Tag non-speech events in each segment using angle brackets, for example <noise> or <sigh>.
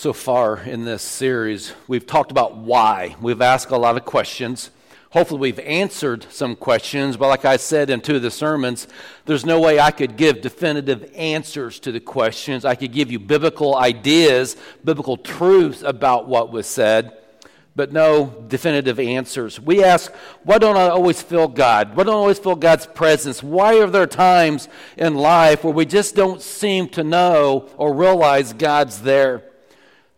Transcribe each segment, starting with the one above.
so far in this series, we've talked about why. We've asked a lot of questions. Hopefully, we've answered some questions, but like I said in two of the sermons, there's no way I could give definitive answers to the questions. I could give you biblical ideas, biblical truths about what was said, but no definitive answers. We ask, why don't I always feel God? Why don't I always feel God's presence? Why are there times in life where we just don't seem to know or realize God's there?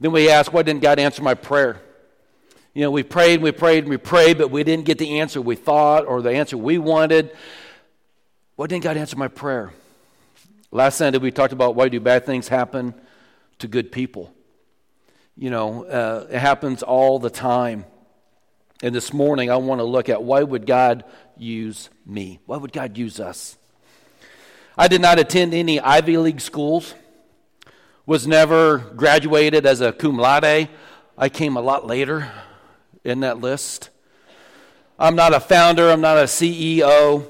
Then we ask, why didn't God answer my prayer? You know, we prayed, and we prayed, and we prayed, but we didn't get the answer we thought or the answer we wanted. Why didn't God answer my prayer? Last Sunday we talked about why do bad things happen to good people. You know, uh, it happens all the time. And this morning I want to look at why would God use me? Why would God use us? I did not attend any Ivy League schools, was never graduated as a cum laude. I came a lot later in that list. I'm not a founder, I'm not a CEO.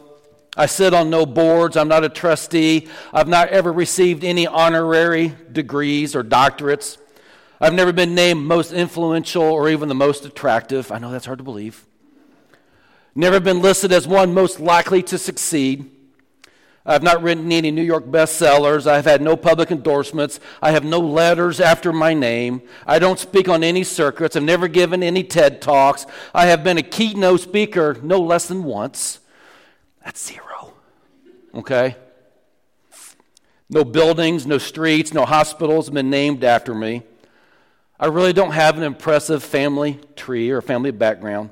I sit on no boards, I'm not a trustee. I've not ever received any honorary degrees or doctorates. I've never been named most influential or even the most attractive. I know that's hard to believe. Never been listed as one most likely to succeed. I've not written any New York bestsellers. I've had no public endorsements. I have no letters after my name. I don't speak on any circuits. I've never given any TED Talks. I have been a keynote speaker no less than once. That's zero. Okay? No buildings, no streets, no hospitals have been named after me. I really don't have an impressive family tree or family background.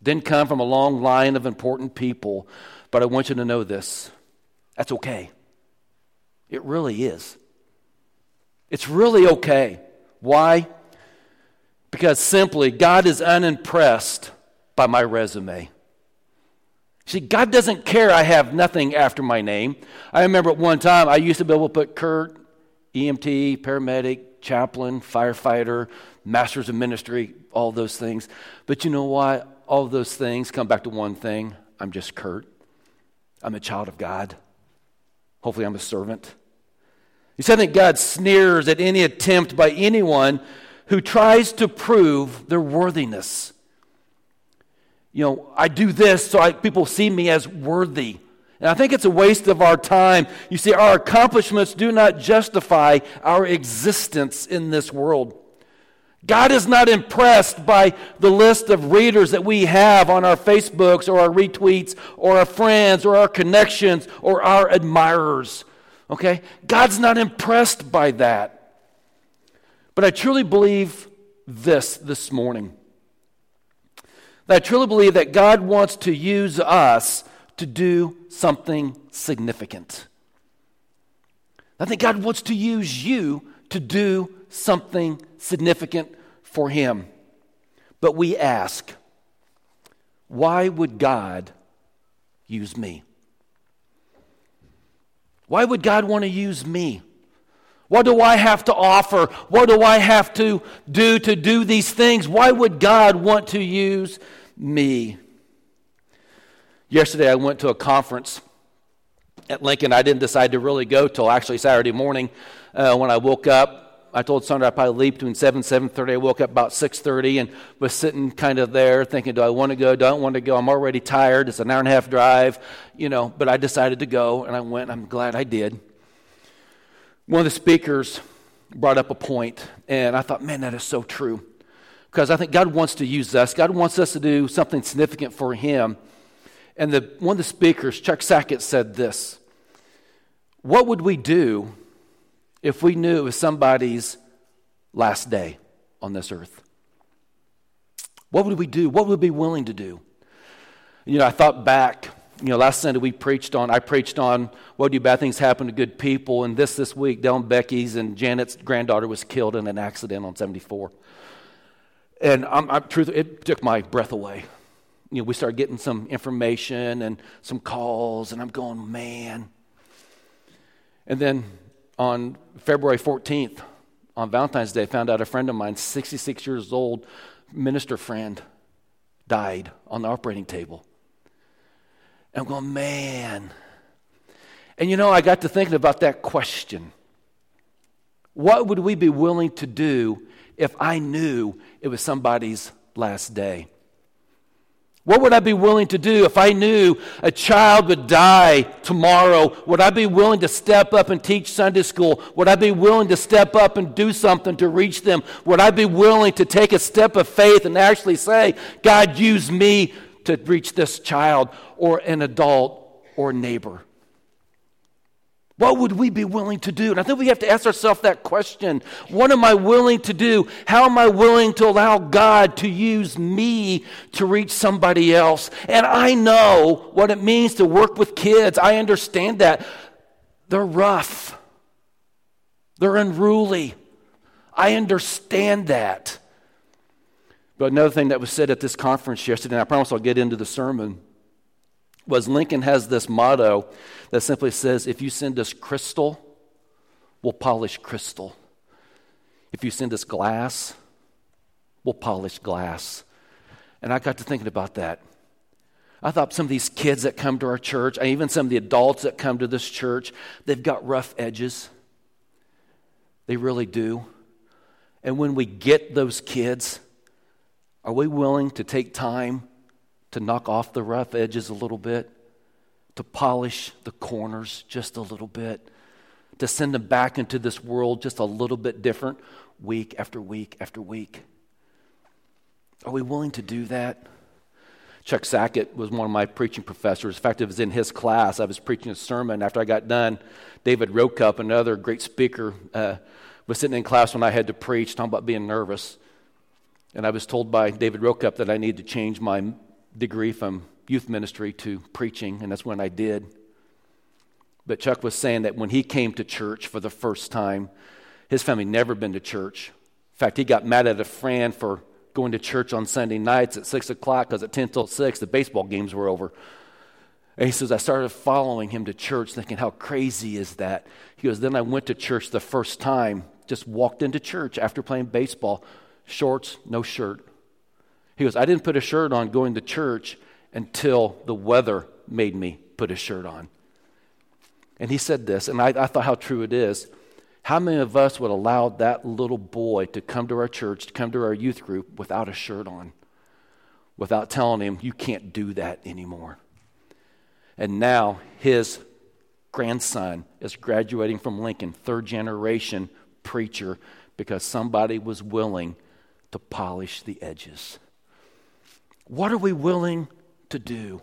Didn't come from a long line of important people, but I want you to know this. That's okay. It really is. It's really okay. Why? Because simply, God is unimpressed by my resume. See, God doesn't care I have nothing after my name. I remember at one time I used to be able to put Kurt, EMT, paramedic, chaplain, firefighter, masters of ministry, all those things. But you know what? All those things come back to one thing I'm just Kurt. I'm a child of God. Hopefully, I'm a servant. You said think God sneers at any attempt by anyone who tries to prove their worthiness. You know, I do this so I, people see me as worthy. And I think it's a waste of our time. You see, our accomplishments do not justify our existence in this world. God is not impressed by the list of readers that we have on our Facebooks or our retweets or our friends or our connections or our admirers. Okay? God's not impressed by that. But I truly believe this this morning. I truly believe that God wants to use us to do something significant. I think God wants to use you to do something significant for him. But we ask, why would God use me? Why would God want to use me? What do I have to offer? What do I have to do to do these things? Why would God want to use me? Yesterday, I went to a conference at Lincoln. I didn't decide to really go till actually Saturday morning uh, when I woke up. I told Sandra I'd probably leave between 7 and 7.30. I woke up about 6.30 and was sitting kind of there thinking, do I want to go? Do I want to go? I'm already tired. It's an hour and a half drive, you know, but I decided to go, and I went. I'm glad I did. One of the speakers brought up a point, and I thought, man, that is so true. Because I think God wants to use us. God wants us to do something significant for Him. And the, one of the speakers, Chuck Sackett, said this What would we do if we knew it was somebody's last day on this earth? What would we do? What would we be willing to do? You know, I thought back, you know, last Sunday we preached on, I preached on what do bad things happen to good people. And this this week, Dylan Becky's and Janet's granddaughter was killed in an accident on 74. And I'm, I'm, truth, it took my breath away. You know, we started getting some information and some calls, and I'm going, man. And then on February 14th, on Valentine's Day, found out a friend of mine, 66 years old, minister friend, died on the operating table. And I'm going, man. And you know, I got to thinking about that question What would we be willing to do if I knew it was somebody's last day? What would I be willing to do if I knew a child would die tomorrow? Would I be willing to step up and teach Sunday school? Would I be willing to step up and do something to reach them? Would I be willing to take a step of faith and actually say, God, use me to reach this child or an adult or neighbor? What would we be willing to do? And I think we have to ask ourselves that question. What am I willing to do? How am I willing to allow God to use me to reach somebody else? And I know what it means to work with kids. I understand that. They're rough, they're unruly. I understand that. But another thing that was said at this conference yesterday, and I promise I'll get into the sermon was Lincoln has this motto that simply says, If you send us crystal, we'll polish crystal. If you send us glass, we'll polish glass. And I got to thinking about that. I thought some of these kids that come to our church, and even some of the adults that come to this church, they've got rough edges. They really do. And when we get those kids, are we willing to take time to knock off the rough edges a little bit, to polish the corners just a little bit, to send them back into this world just a little bit different week after week after week. Are we willing to do that? Chuck Sackett was one of my preaching professors. In fact, it was in his class. I was preaching a sermon. After I got done, David Roadcup, another great speaker, uh, was sitting in class when I had to preach, talking about being nervous. And I was told by David Roadcup that I needed to change my degree from youth ministry to preaching, and that's when I did. But Chuck was saying that when he came to church for the first time, his family never been to church. In fact, he got mad at a friend for going to church on Sunday nights at 6 o'clock because at 10 till 6, the baseball games were over. And he says, I started following him to church thinking, how crazy is that? He goes, then I went to church the first time, just walked into church after playing baseball, shorts, no shirt. He goes, I didn't put a shirt on going to church until the weather made me put a shirt on. And he said this, and I, I, thought how true it is. How many of us would allow that little boy to come to our church, to come to our youth group without a shirt on, without telling him, you can't do that anymore? And now his grandson is graduating from Lincoln, third generation preacher, because somebody was willing to polish the edges. What are we willing to do?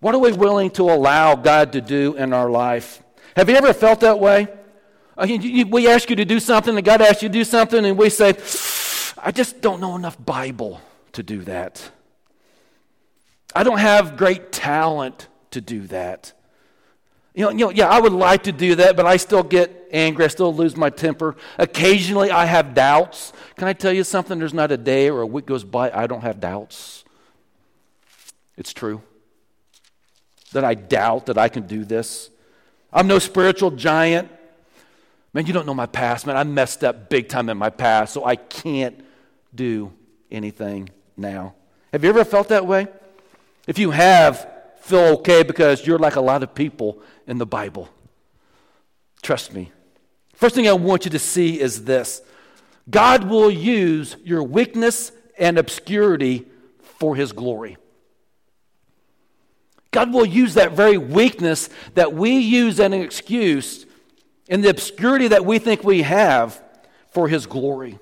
What are we willing to allow God to do in our life? Have you ever felt that way? Uh, we ask you to do something, and God asks you to do something, and we say, I just don't know enough Bible to do that. I don't have great talent to do that. You know, you know, yeah, I would like to do that, but I still get angry. I still lose my temper. Occasionally, I have doubts. Can I tell you something? There's not a day or a week goes by I don't have doubts. It's true that I doubt that I can do this. I'm no spiritual giant. Man, you don't know my past, man. I messed up big time in my past, so I can't do anything now. Have you ever felt that way? If you have, feel okay because you're like a lot of people in the Bible. Trust me. First thing I want you to see is this God will use your weakness and obscurity for his glory. God will use that very weakness that we use as an excuse in the obscurity that we think we have for his glory.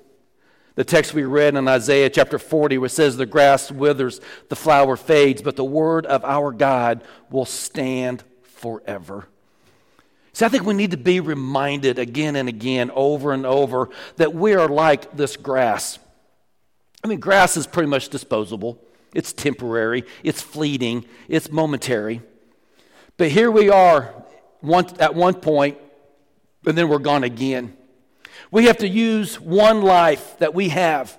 The text we read in Isaiah chapter 40, where it says, The grass withers, the flower fades, but the word of our God will stand forever. See, I think we need to be reminded again and again, over and over, that we are like this grass. I mean, grass is pretty much disposable, it's temporary, it's fleeting, it's momentary. But here we are one, at one point, and then we're gone again. We have to use one life that we have.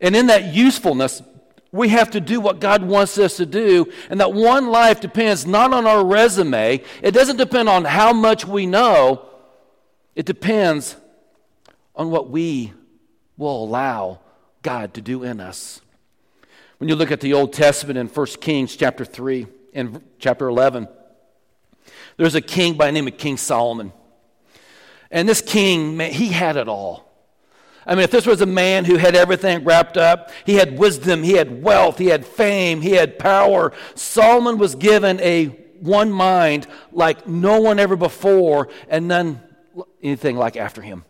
And in that usefulness, we have to do what God wants us to do. And that one life depends not on our resume, it doesn't depend on how much we know, it depends on what we will allow God to do in us. When you look at the Old Testament in 1 Kings chapter 3 and chapter 11, there's a king by the name of King Solomon. And this king, man, he had it all. I mean, if this was a man who had everything wrapped up, he had wisdom, he had wealth, he had fame, he had power. Solomon was given a one mind like no one ever before, and none anything like after him.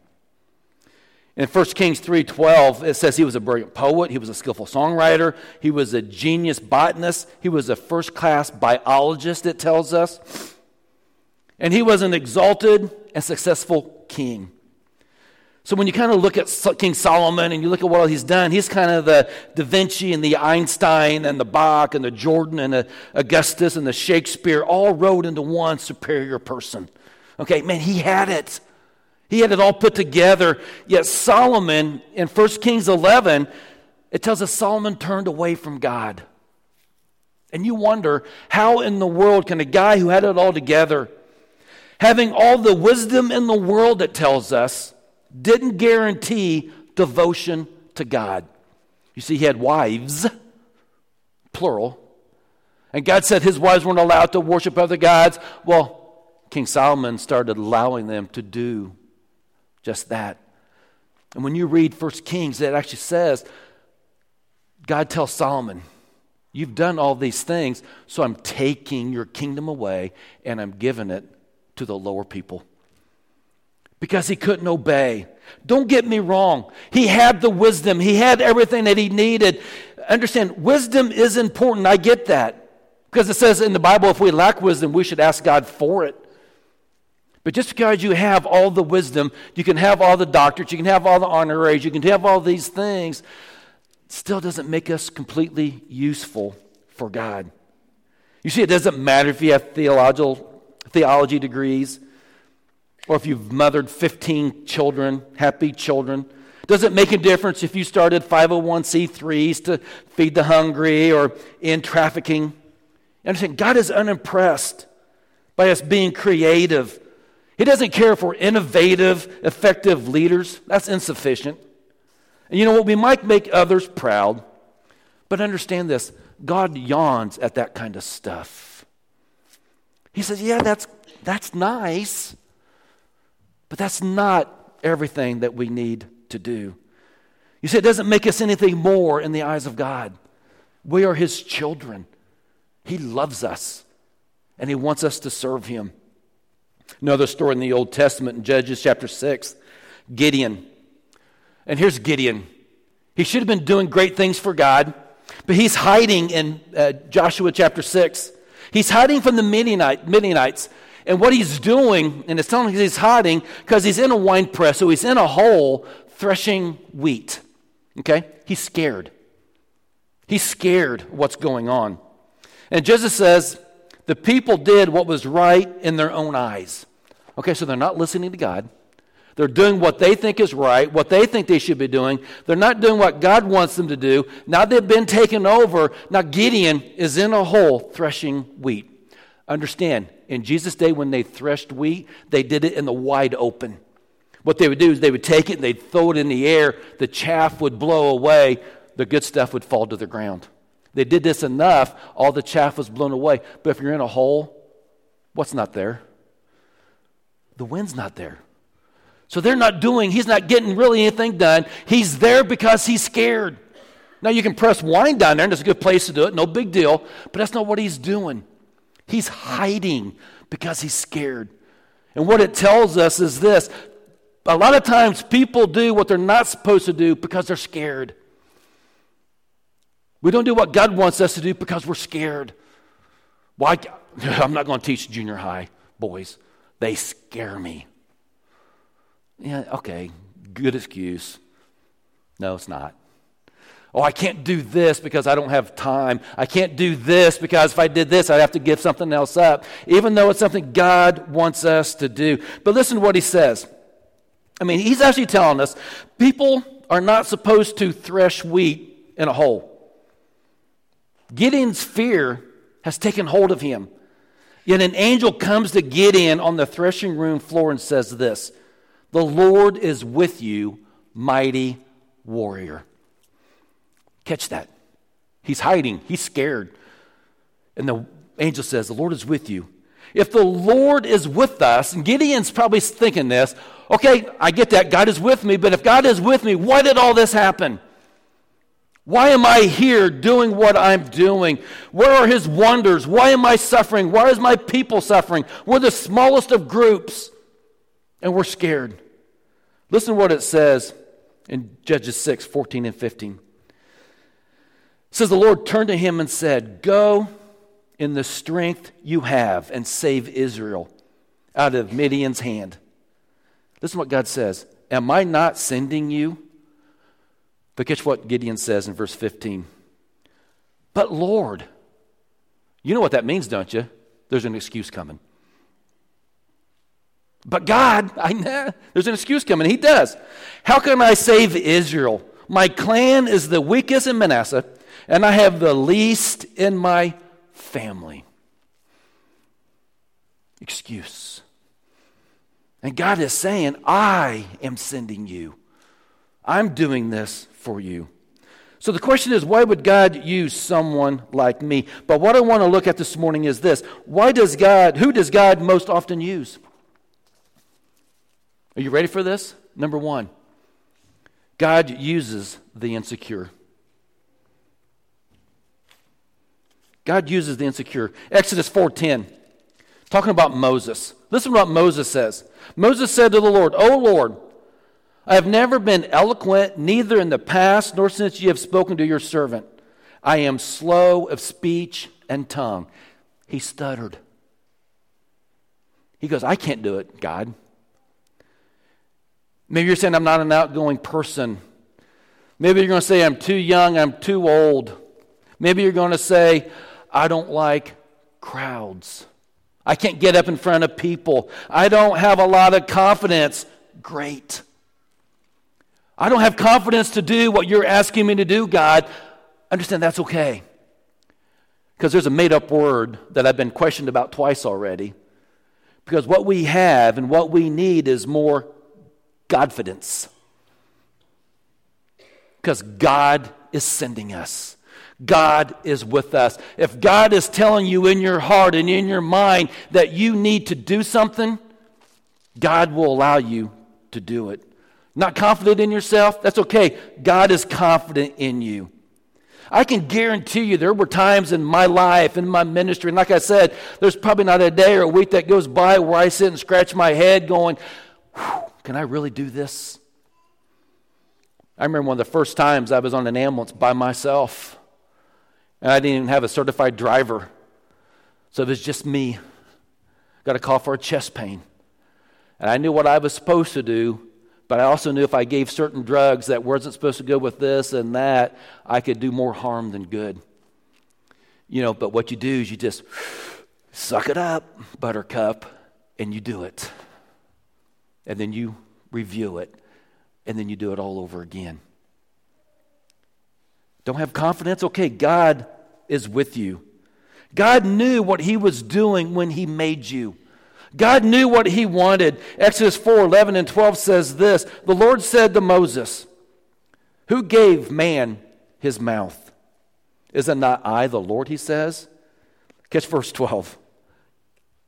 In 1 Kings 3:12 it says he was a brilliant poet, he was a skillful songwriter, he was a genius botanist, he was a first-class biologist it tells us. And he was an exalted and successful king. So when you kind of look at King Solomon and you look at what he's done, he's kind of the Da Vinci and the Einstein and the Bach and the Jordan and the Augustus and the Shakespeare all wrote into one superior person. Okay, man, he had it. He had it all put together. Yet Solomon in 1 Kings 11, it tells us Solomon turned away from God. And you wonder, how in the world can a guy who had it all together, having all the wisdom in the world, it tells us, didn't guarantee devotion to God? You see, he had wives, plural. And God said his wives weren't allowed to worship other gods. Well, King Solomon started allowing them to do just that. And when you read First Kings, it actually says, God tells Solomon, You've done all these things, so I'm taking your kingdom away and I'm giving it to the lower people. Because he couldn't obey. Don't get me wrong. He had the wisdom, he had everything that he needed. Understand, wisdom is important. I get that. Because it says in the Bible, if we lack wisdom, we should ask God for it. But just because you have all the wisdom, you can have all the doctorates, you can have all the honoraries, you can have all these things, still doesn't make us completely useful for God. You see, it doesn't matter if you have theological, theology degrees or if you've mothered 15 children, happy children. Does it make a difference if you started 501c3s to feed the hungry or in trafficking? Understand, God is unimpressed by us being creative he doesn't care if we're innovative, effective leaders. That's insufficient. And you know what? We might make others proud, but understand this God yawns at that kind of stuff. He says, Yeah, that's, that's nice, but that's not everything that we need to do. You see, it doesn't make us anything more in the eyes of God. We are His children. He loves us, and He wants us to serve Him. Another story in the Old Testament in Judges chapter 6 Gideon. And here's Gideon. He should have been doing great things for God, but he's hiding in uh, Joshua chapter 6. He's hiding from the Midianite, Midianites. And what he's doing, and it's telling he's hiding because he's in a wine press, so he's in a hole threshing wheat. Okay? He's scared. He's scared what's going on. And Jesus says, the people did what was right in their own eyes. Okay, so they're not listening to God. They're doing what they think is right, what they think they should be doing. They're not doing what God wants them to do. Now they've been taken over. Now Gideon is in a hole threshing wheat. Understand, in Jesus' day when they threshed wheat, they did it in the wide open. What they would do is they would take it and they'd throw it in the air. The chaff would blow away. The good stuff would fall to the ground. They did this enough, all the chaff was blown away. But if you're in a hole, what's not there? The wind's not there. So they're not doing, he's not getting really anything done. He's there because he's scared. Now you can press wine down there, and it's a good place to do it, no big deal, but that's not what he's doing. He's hiding because he's scared. And what it tells us is this a lot of times people do what they're not supposed to do because they're scared. We don't do what God wants us to do because we're scared. Why? <laughs> I'm not going to teach junior high boys. They scare me. Yeah, okay, good excuse. No, it's not. Oh, I can't do this because I don't have time. I can't do this because if I did this, I'd have to give something else up, even though it's something God wants us to do. But listen to what he says. I mean, he's actually telling us people are not supposed to thresh wheat in a hole. Gideon's fear has taken hold of him. Yet an angel comes to Gideon on the threshing room floor and says this The Lord is with you, mighty warrior. Catch that. He's hiding, he's scared. And the angel says, The Lord is with you. If the Lord is with us, and Gideon's probably thinking this, okay, I get that. God is with me, but if God is with me, why did all this happen? Why am I here doing what I'm doing? Where are his wonders? Why am I suffering? Why is my people suffering? We're the smallest of groups, and we're scared. Listen to what it says in Judges 6 14 and 15. Says, The Lord turned to him and said, Go in the strength you have and save Israel out of Midian's hand. Listen what God says Am I not sending you? But catch what Gideon says in verse 15. But Lord, you know what that means, don't you? There's an excuse coming. But God, <laughs> I know there's an excuse coming. He does. How can I save Israel? My clan is the weakest in Manasseh, and I have the least in my family. Excuse. And God is saying, I am sending you. I'm doing this for you. So the question is, why would God use someone like me? But what I want to look at this morning is this why does God, who does God most often use? Are you ready for this? Number one, God uses the insecure. God uses the insecure. Exodus 4:10. Talking about Moses. Listen to what Moses says. Moses said to the Lord, "O Lord, I have never been eloquent, neither in the past nor since you have spoken to your servant. I am slow of speech and tongue. He stuttered. He goes, I can't do it, God. Maybe you're saying I'm not an outgoing person. Maybe you're going to say I'm too young, I'm too old. Maybe you're going to say I don't like crowds. I can't get up in front of people. I don't have a lot of confidence. Great. I don't have confidence to do what you're asking me to do, God. Understand that's okay. Because there's a made up word that I've been questioned about twice already. Because what we have and what we need is more Godfidence. Because God is sending us. God is with us. If God is telling you in your heart and in your mind that you need to do something, God will allow you to do it. Not confident in yourself? That's okay. God is confident in you. I can guarantee you there were times in my life, in my ministry, and like I said, there's probably not a day or a week that goes by where I sit and scratch my head going, can I really do this? I remember one of the first times I was on an ambulance by myself. And I didn't even have a certified driver. So it was just me. Got a call for a chest pain. And I knew what I was supposed to do, but I also knew if I gave certain drugs that wasn't supposed to go with this and that, I could do more harm than good. You know, but what you do is you just suck it up, buttercup, and you do it. And then you review it, and then you do it all over again. Don't have confidence? Okay, God is with you. God knew what he was doing when he made you. God knew what he wanted. Exodus 4 11 and 12 says this The Lord said to Moses, Who gave man his mouth? Is it not I, the Lord? He says. Catch verse 12.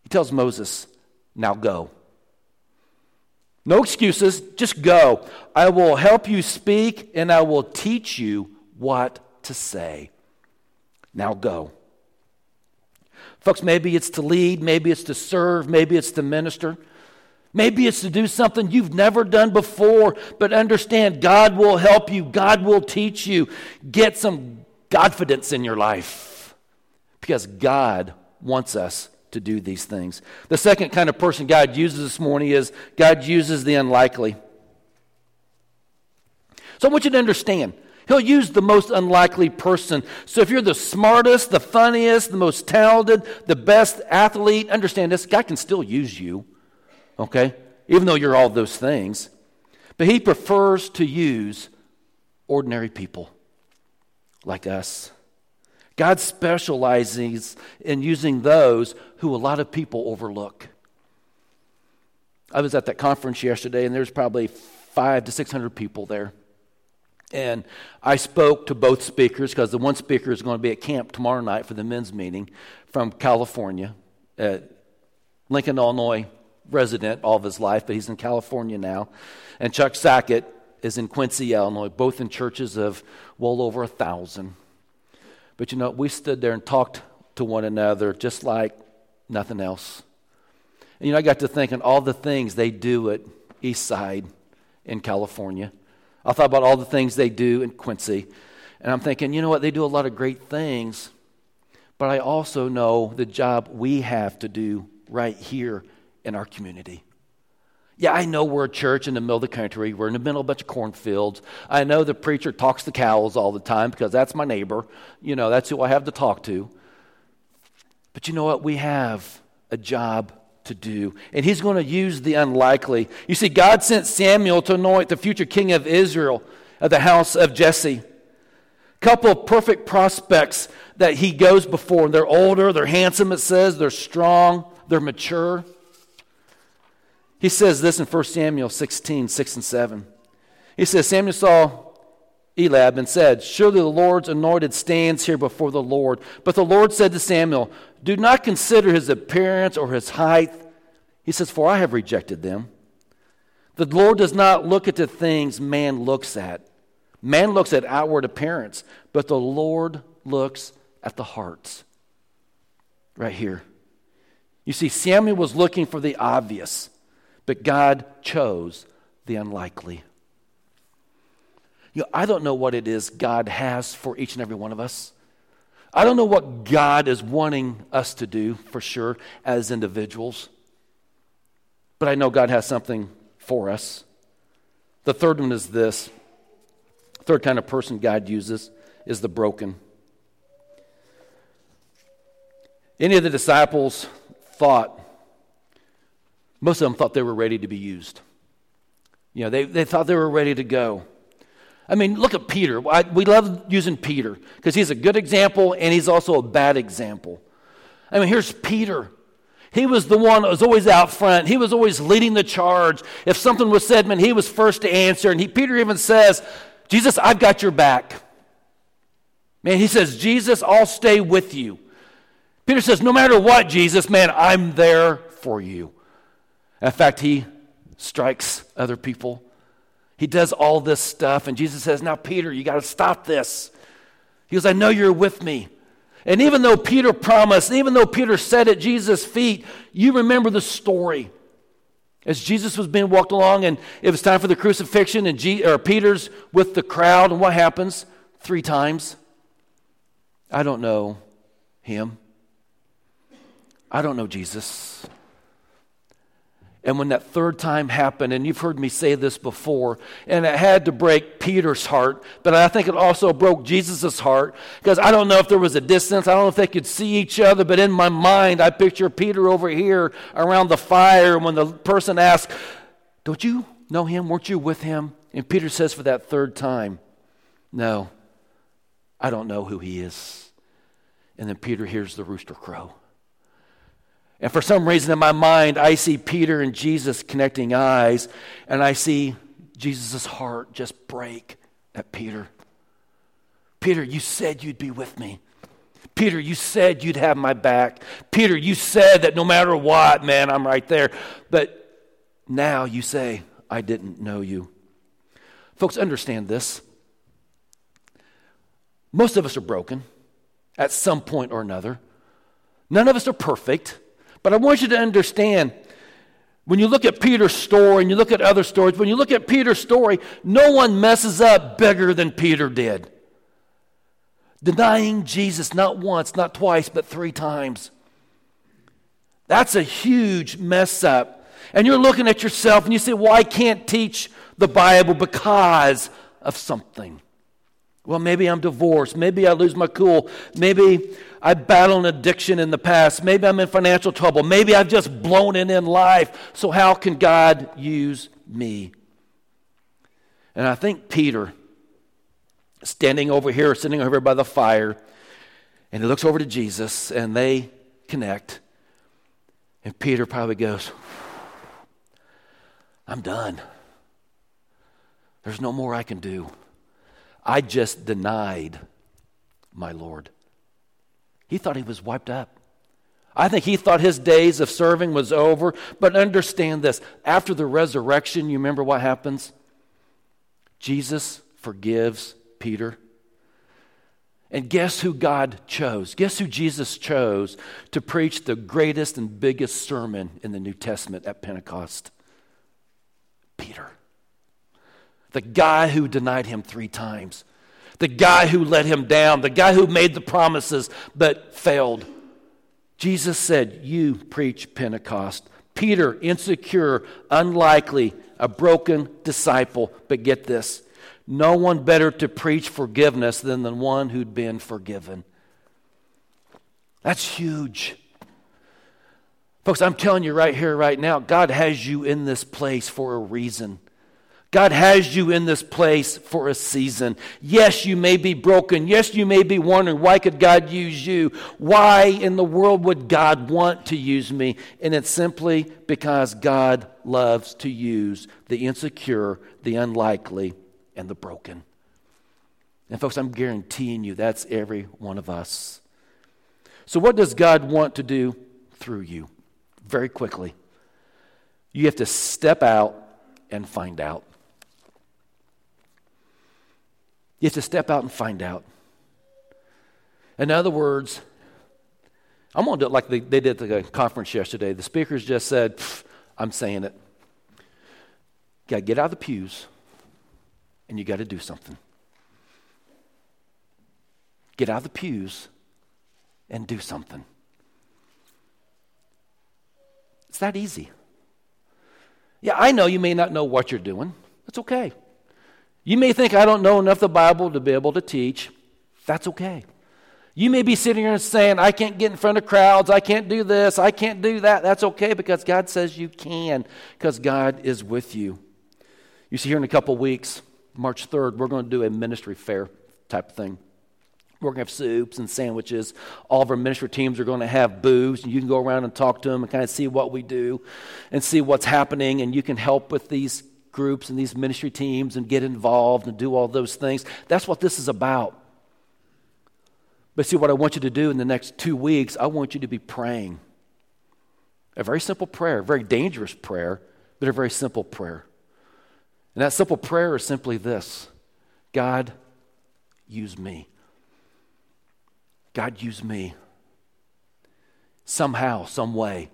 He tells Moses, Now go. No excuses, just go. I will help you speak and I will teach you what to say. Now go. Folks, maybe it's to lead, maybe it's to serve, maybe it's to minister. Maybe it's to do something you've never done before, but understand God will help you, God will teach you. Get some confidence in your life because God wants us to do these things. The second kind of person God uses this morning is God uses the unlikely. So I want you to understand He'll use the most unlikely person. So if you're the smartest, the funniest, the most talented, the best athlete, understand this God can still use you, okay? Even though you're all those things. But He prefers to use ordinary people like us. God specializes in using those who a lot of people overlook. I was at that conference yesterday, and there's probably five to 600 people there. And I spoke to both speakers because the one speaker is going to be at camp tomorrow night for the men's meeting from California. Uh, Lincoln, Illinois resident all of his life, but he's in California now. And Chuck Sackett is in Quincy, Illinois, both in churches of well over a thousand. But you know, we stood there and talked to one another just like nothing else. And you know, I got to thinking all the things they do at East Side in California. I thought about all the things they do in Quincy. And I'm thinking, you know what? They do a lot of great things. But I also know the job we have to do right here in our community. Yeah, I know we're a church in the middle of the country. We're in the middle of a bunch of cornfields. I know the preacher talks to cows all the time because that's my neighbor. You know, that's who I have to talk to. But you know what? We have a job to do. And he's going to use the unlikely. You see, God sent Samuel to anoint the future king of Israel of the house of Jesse. Couple of perfect prospects that he goes before. They're older, they're handsome, it says, they're strong, they're mature. He says this in 1 Samuel 16, 6 and 7. He says, Samuel saw Eliab and said, Surely the Lord's anointed stands here before the Lord. But the Lord said to Samuel, Do not consider his appearance or his height. He says, For I have rejected them. The Lord does not look at the things man looks at. Man looks at outward appearance, but the Lord looks at the hearts. Right here. You see, Samuel was looking for the obvious. But God chose the unlikely. You know, I don't know what it is God has for each and every one of us. I don't know what God is wanting us to do for sure as individuals. But I know God has something for us. The third one is this third kind of person God uses is the broken. Any of the disciples thought most of them thought they were ready to be used. You know, they, they thought they were ready to go. I mean, look at Peter. We love using Peter because he's a good example and he's also a bad example. I mean, here's Peter. He was the one that was always out front. He was always leading the charge. If something was said, man, he was first to answer. And he, Peter even says, Jesus, I've got your back. Man, he says, Jesus, I'll stay with you. Peter says, no matter what, Jesus, man, I'm there for you. In fact, he strikes other people. He does all this stuff, and Jesus says, Now, Peter, you got to stop this. He goes, I know you're with me. And even though Peter promised, even though Peter sat at Jesus' feet, you remember the story. As Jesus was being walked along, and it was time for the crucifixion, and or Peter's with the crowd, and what happens? Three times. I don't know him. I don't know Jesus. And when that third time happened, and you've heard me say this before, and it had to break Peter's heart, but I think it also broke Jesus' heart because I don't know if there was a distance. I don't know if they could see each other, but in my mind, I picture Peter over here around the fire. And when the person asks, Don't you know him? Weren't you with him? And Peter says for that third time, No, I don't know who he is. And then Peter hears the rooster crow. And for some reason in my mind, I see Peter and Jesus connecting eyes, and I see Jesus' heart just break at Peter. Peter, you said you'd be with me. Peter, you said you'd have my back. Peter, you said that no matter what, man, I'm right there. But now you say, I didn't know you. Folks, understand this. Most of us are broken at some point or another. None of us are perfect. But I want you to understand when you look at Peter's story and you look at other stories, when you look at Peter's story, no one messes up bigger than Peter did. Denying Jesus not once, not twice, but three times. That's a huge mess up. And you're looking at yourself and you say, Well, I can't teach the Bible because of something. Well, maybe I'm divorced. Maybe I lose my cool. Maybe I battle an addiction in the past. Maybe I'm in financial trouble. Maybe I've just blown it in life. So, how can God use me? And I think Peter, standing over here, sitting over by the fire, and he looks over to Jesus, and they connect. And Peter probably goes, I'm done. There's no more I can do. I just denied my Lord. He thought he was wiped up. I think he thought his days of serving was over. But understand this after the resurrection, you remember what happens? Jesus forgives Peter. And guess who God chose? Guess who Jesus chose to preach the greatest and biggest sermon in the New Testament at Pentecost? Peter. The guy who denied him three times, the guy who let him down, the guy who made the promises but failed. Jesus said, You preach Pentecost. Peter, insecure, unlikely, a broken disciple. But get this no one better to preach forgiveness than the one who'd been forgiven. That's huge. Folks, I'm telling you right here, right now, God has you in this place for a reason. God has you in this place for a season. Yes, you may be broken. Yes, you may be wondering, why could God use you? Why in the world would God want to use me? And it's simply because God loves to use the insecure, the unlikely, and the broken. And, folks, I'm guaranteeing you that's every one of us. So, what does God want to do through you? Very quickly, you have to step out and find out. You have to step out and find out. In other words, I'm going to do it like they, they did at the conference yesterday. The speakers just said, I'm saying it. You got to get out of the pews and you got to do something. Get out of the pews and do something. It's that easy. Yeah, I know you may not know what you're doing. That's okay. You may think I don't know enough the Bible to be able to teach. That's okay. You may be sitting here and saying, I can't get in front of crowds, I can't do this, I can't do that. That's okay because God says you can, because God is with you. You see, here in a couple weeks, March 3rd, we're going to do a ministry fair type of thing. We're going to have soups and sandwiches. All of our ministry teams are going to have booths, and you can go around and talk to them and kind of see what we do and see what's happening, and you can help with these groups and these ministry teams and get involved and do all those things. That's what this is about. But see, what I want you to do in the next two weeks, I want you to be praying. A very simple prayer, a very dangerous prayer, but a very simple prayer. And that simple prayer is simply this God, use me. God, use me. Somehow, some way,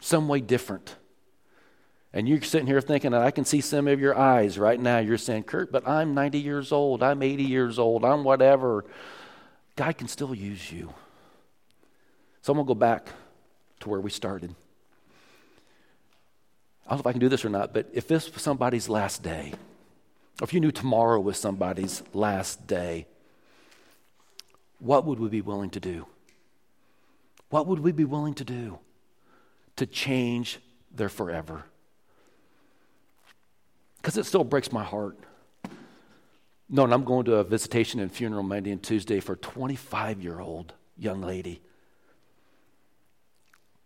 some way different. And you're sitting here thinking, I can see some of your eyes right now. You're saying, Kurt, but I'm 90 years old. I'm 80 years old. I'm whatever. God can still use you. So I'm going to go back to where we started. I don't know if I can do this or not, but if this was somebody's last day, or if you knew tomorrow was somebody's last day, what would we be willing to do? What would we be willing to do to change their forever? Because it still breaks my heart. No, and I'm going to a visitation and funeral Monday and Tuesday for a 25 year old young lady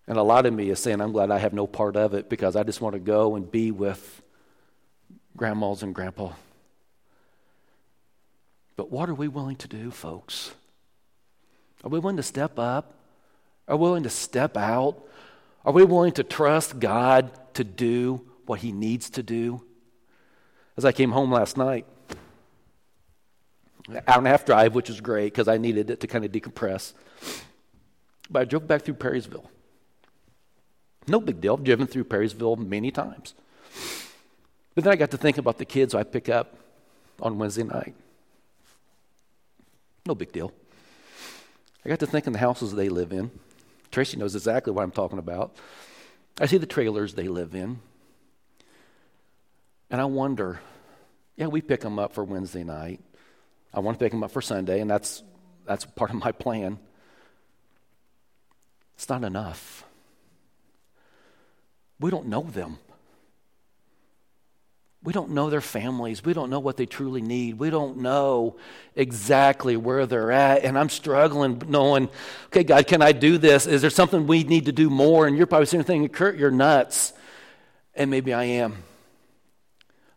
and a lot of me is saying, I'm glad I have no part of it because I just want to go and be with grandmas and grandpa. But what are we willing to do, folks? Are we willing to step up? Are we willing to step out? Are we willing to trust God to do what He needs to do? As I came home last night, hour and a half drive, which was great because I needed it to kind of decompress. But I drove back through Perrysville. No big deal. I've driven through Perrysville many times. But then I got to think about the kids I pick up on Wednesday night. No big deal. I got to thinking the houses they live in. Tracy knows exactly what I'm talking about. I see the trailers they live in. And I wonder, yeah, we pick them up for Wednesday night. I want to pick them up for Sunday, and that's, that's part of my plan. It's not enough. We don't know them. We don't know their families. We don't know what they truly need. We don't know exactly where they're at. And I'm struggling knowing, okay, God, can I do this? Is there something we need to do more? And you're probably saying, thinking, Kurt, you're nuts. And maybe I am.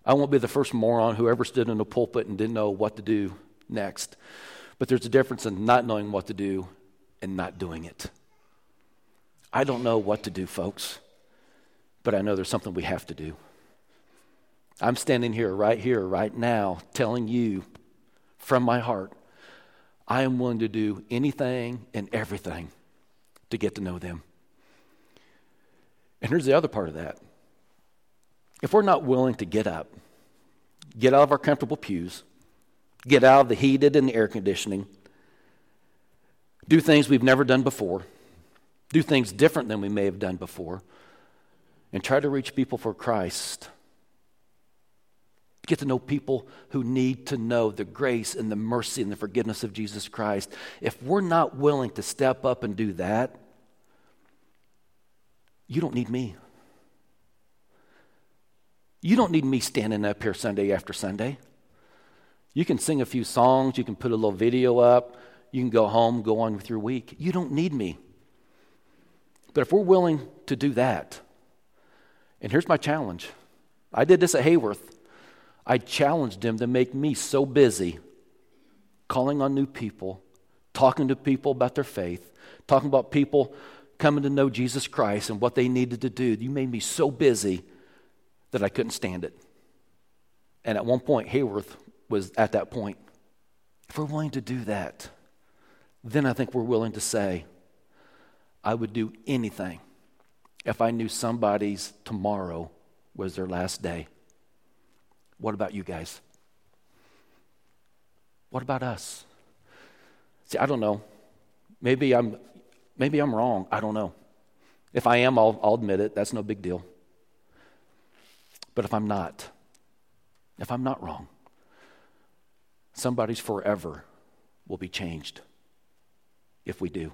I won't be the first moron who ever stood in a pulpit and didn't know what to do next. But there's a difference in not knowing what to do and not doing it. I don't know what to do, folks, but I know there's something we have to do. I'm standing here, right here, right now, telling you from my heart, I am willing to do anything and everything to get to know them. And here's the other part of that. If we're not willing to get up, get out of our comfortable pews, get out of the heated and the air conditioning, do things we've never done before, do things different than we may have done before, and try to reach people for Christ. Get to know people who need to know the grace and the mercy and the forgiveness of Jesus Christ. If we're not willing to step up and do that, you don't need me. You don't need me standing up here Sunday after Sunday. You can sing a few songs, you can put a little video up, you can go home, go on with your week. You don't need me. But if we're willing to do that, and here's my challenge I did this at Hayworth. I challenged him to make me so busy calling on new people, talking to people about their faith, talking about people coming to know Jesus Christ and what they needed to do. You made me so busy that I couldn't stand it. And at one point, Hayworth was at that point. If we're willing to do that, then I think we're willing to say, I would do anything if I knew somebody's tomorrow was their last day. What about you guys? What about us? See, I don't know. Maybe I'm maybe I'm wrong. I don't know. If I am, I'll, I'll admit it. That's no big deal. But if I'm not, if I'm not wrong, somebody's forever will be changed if we do.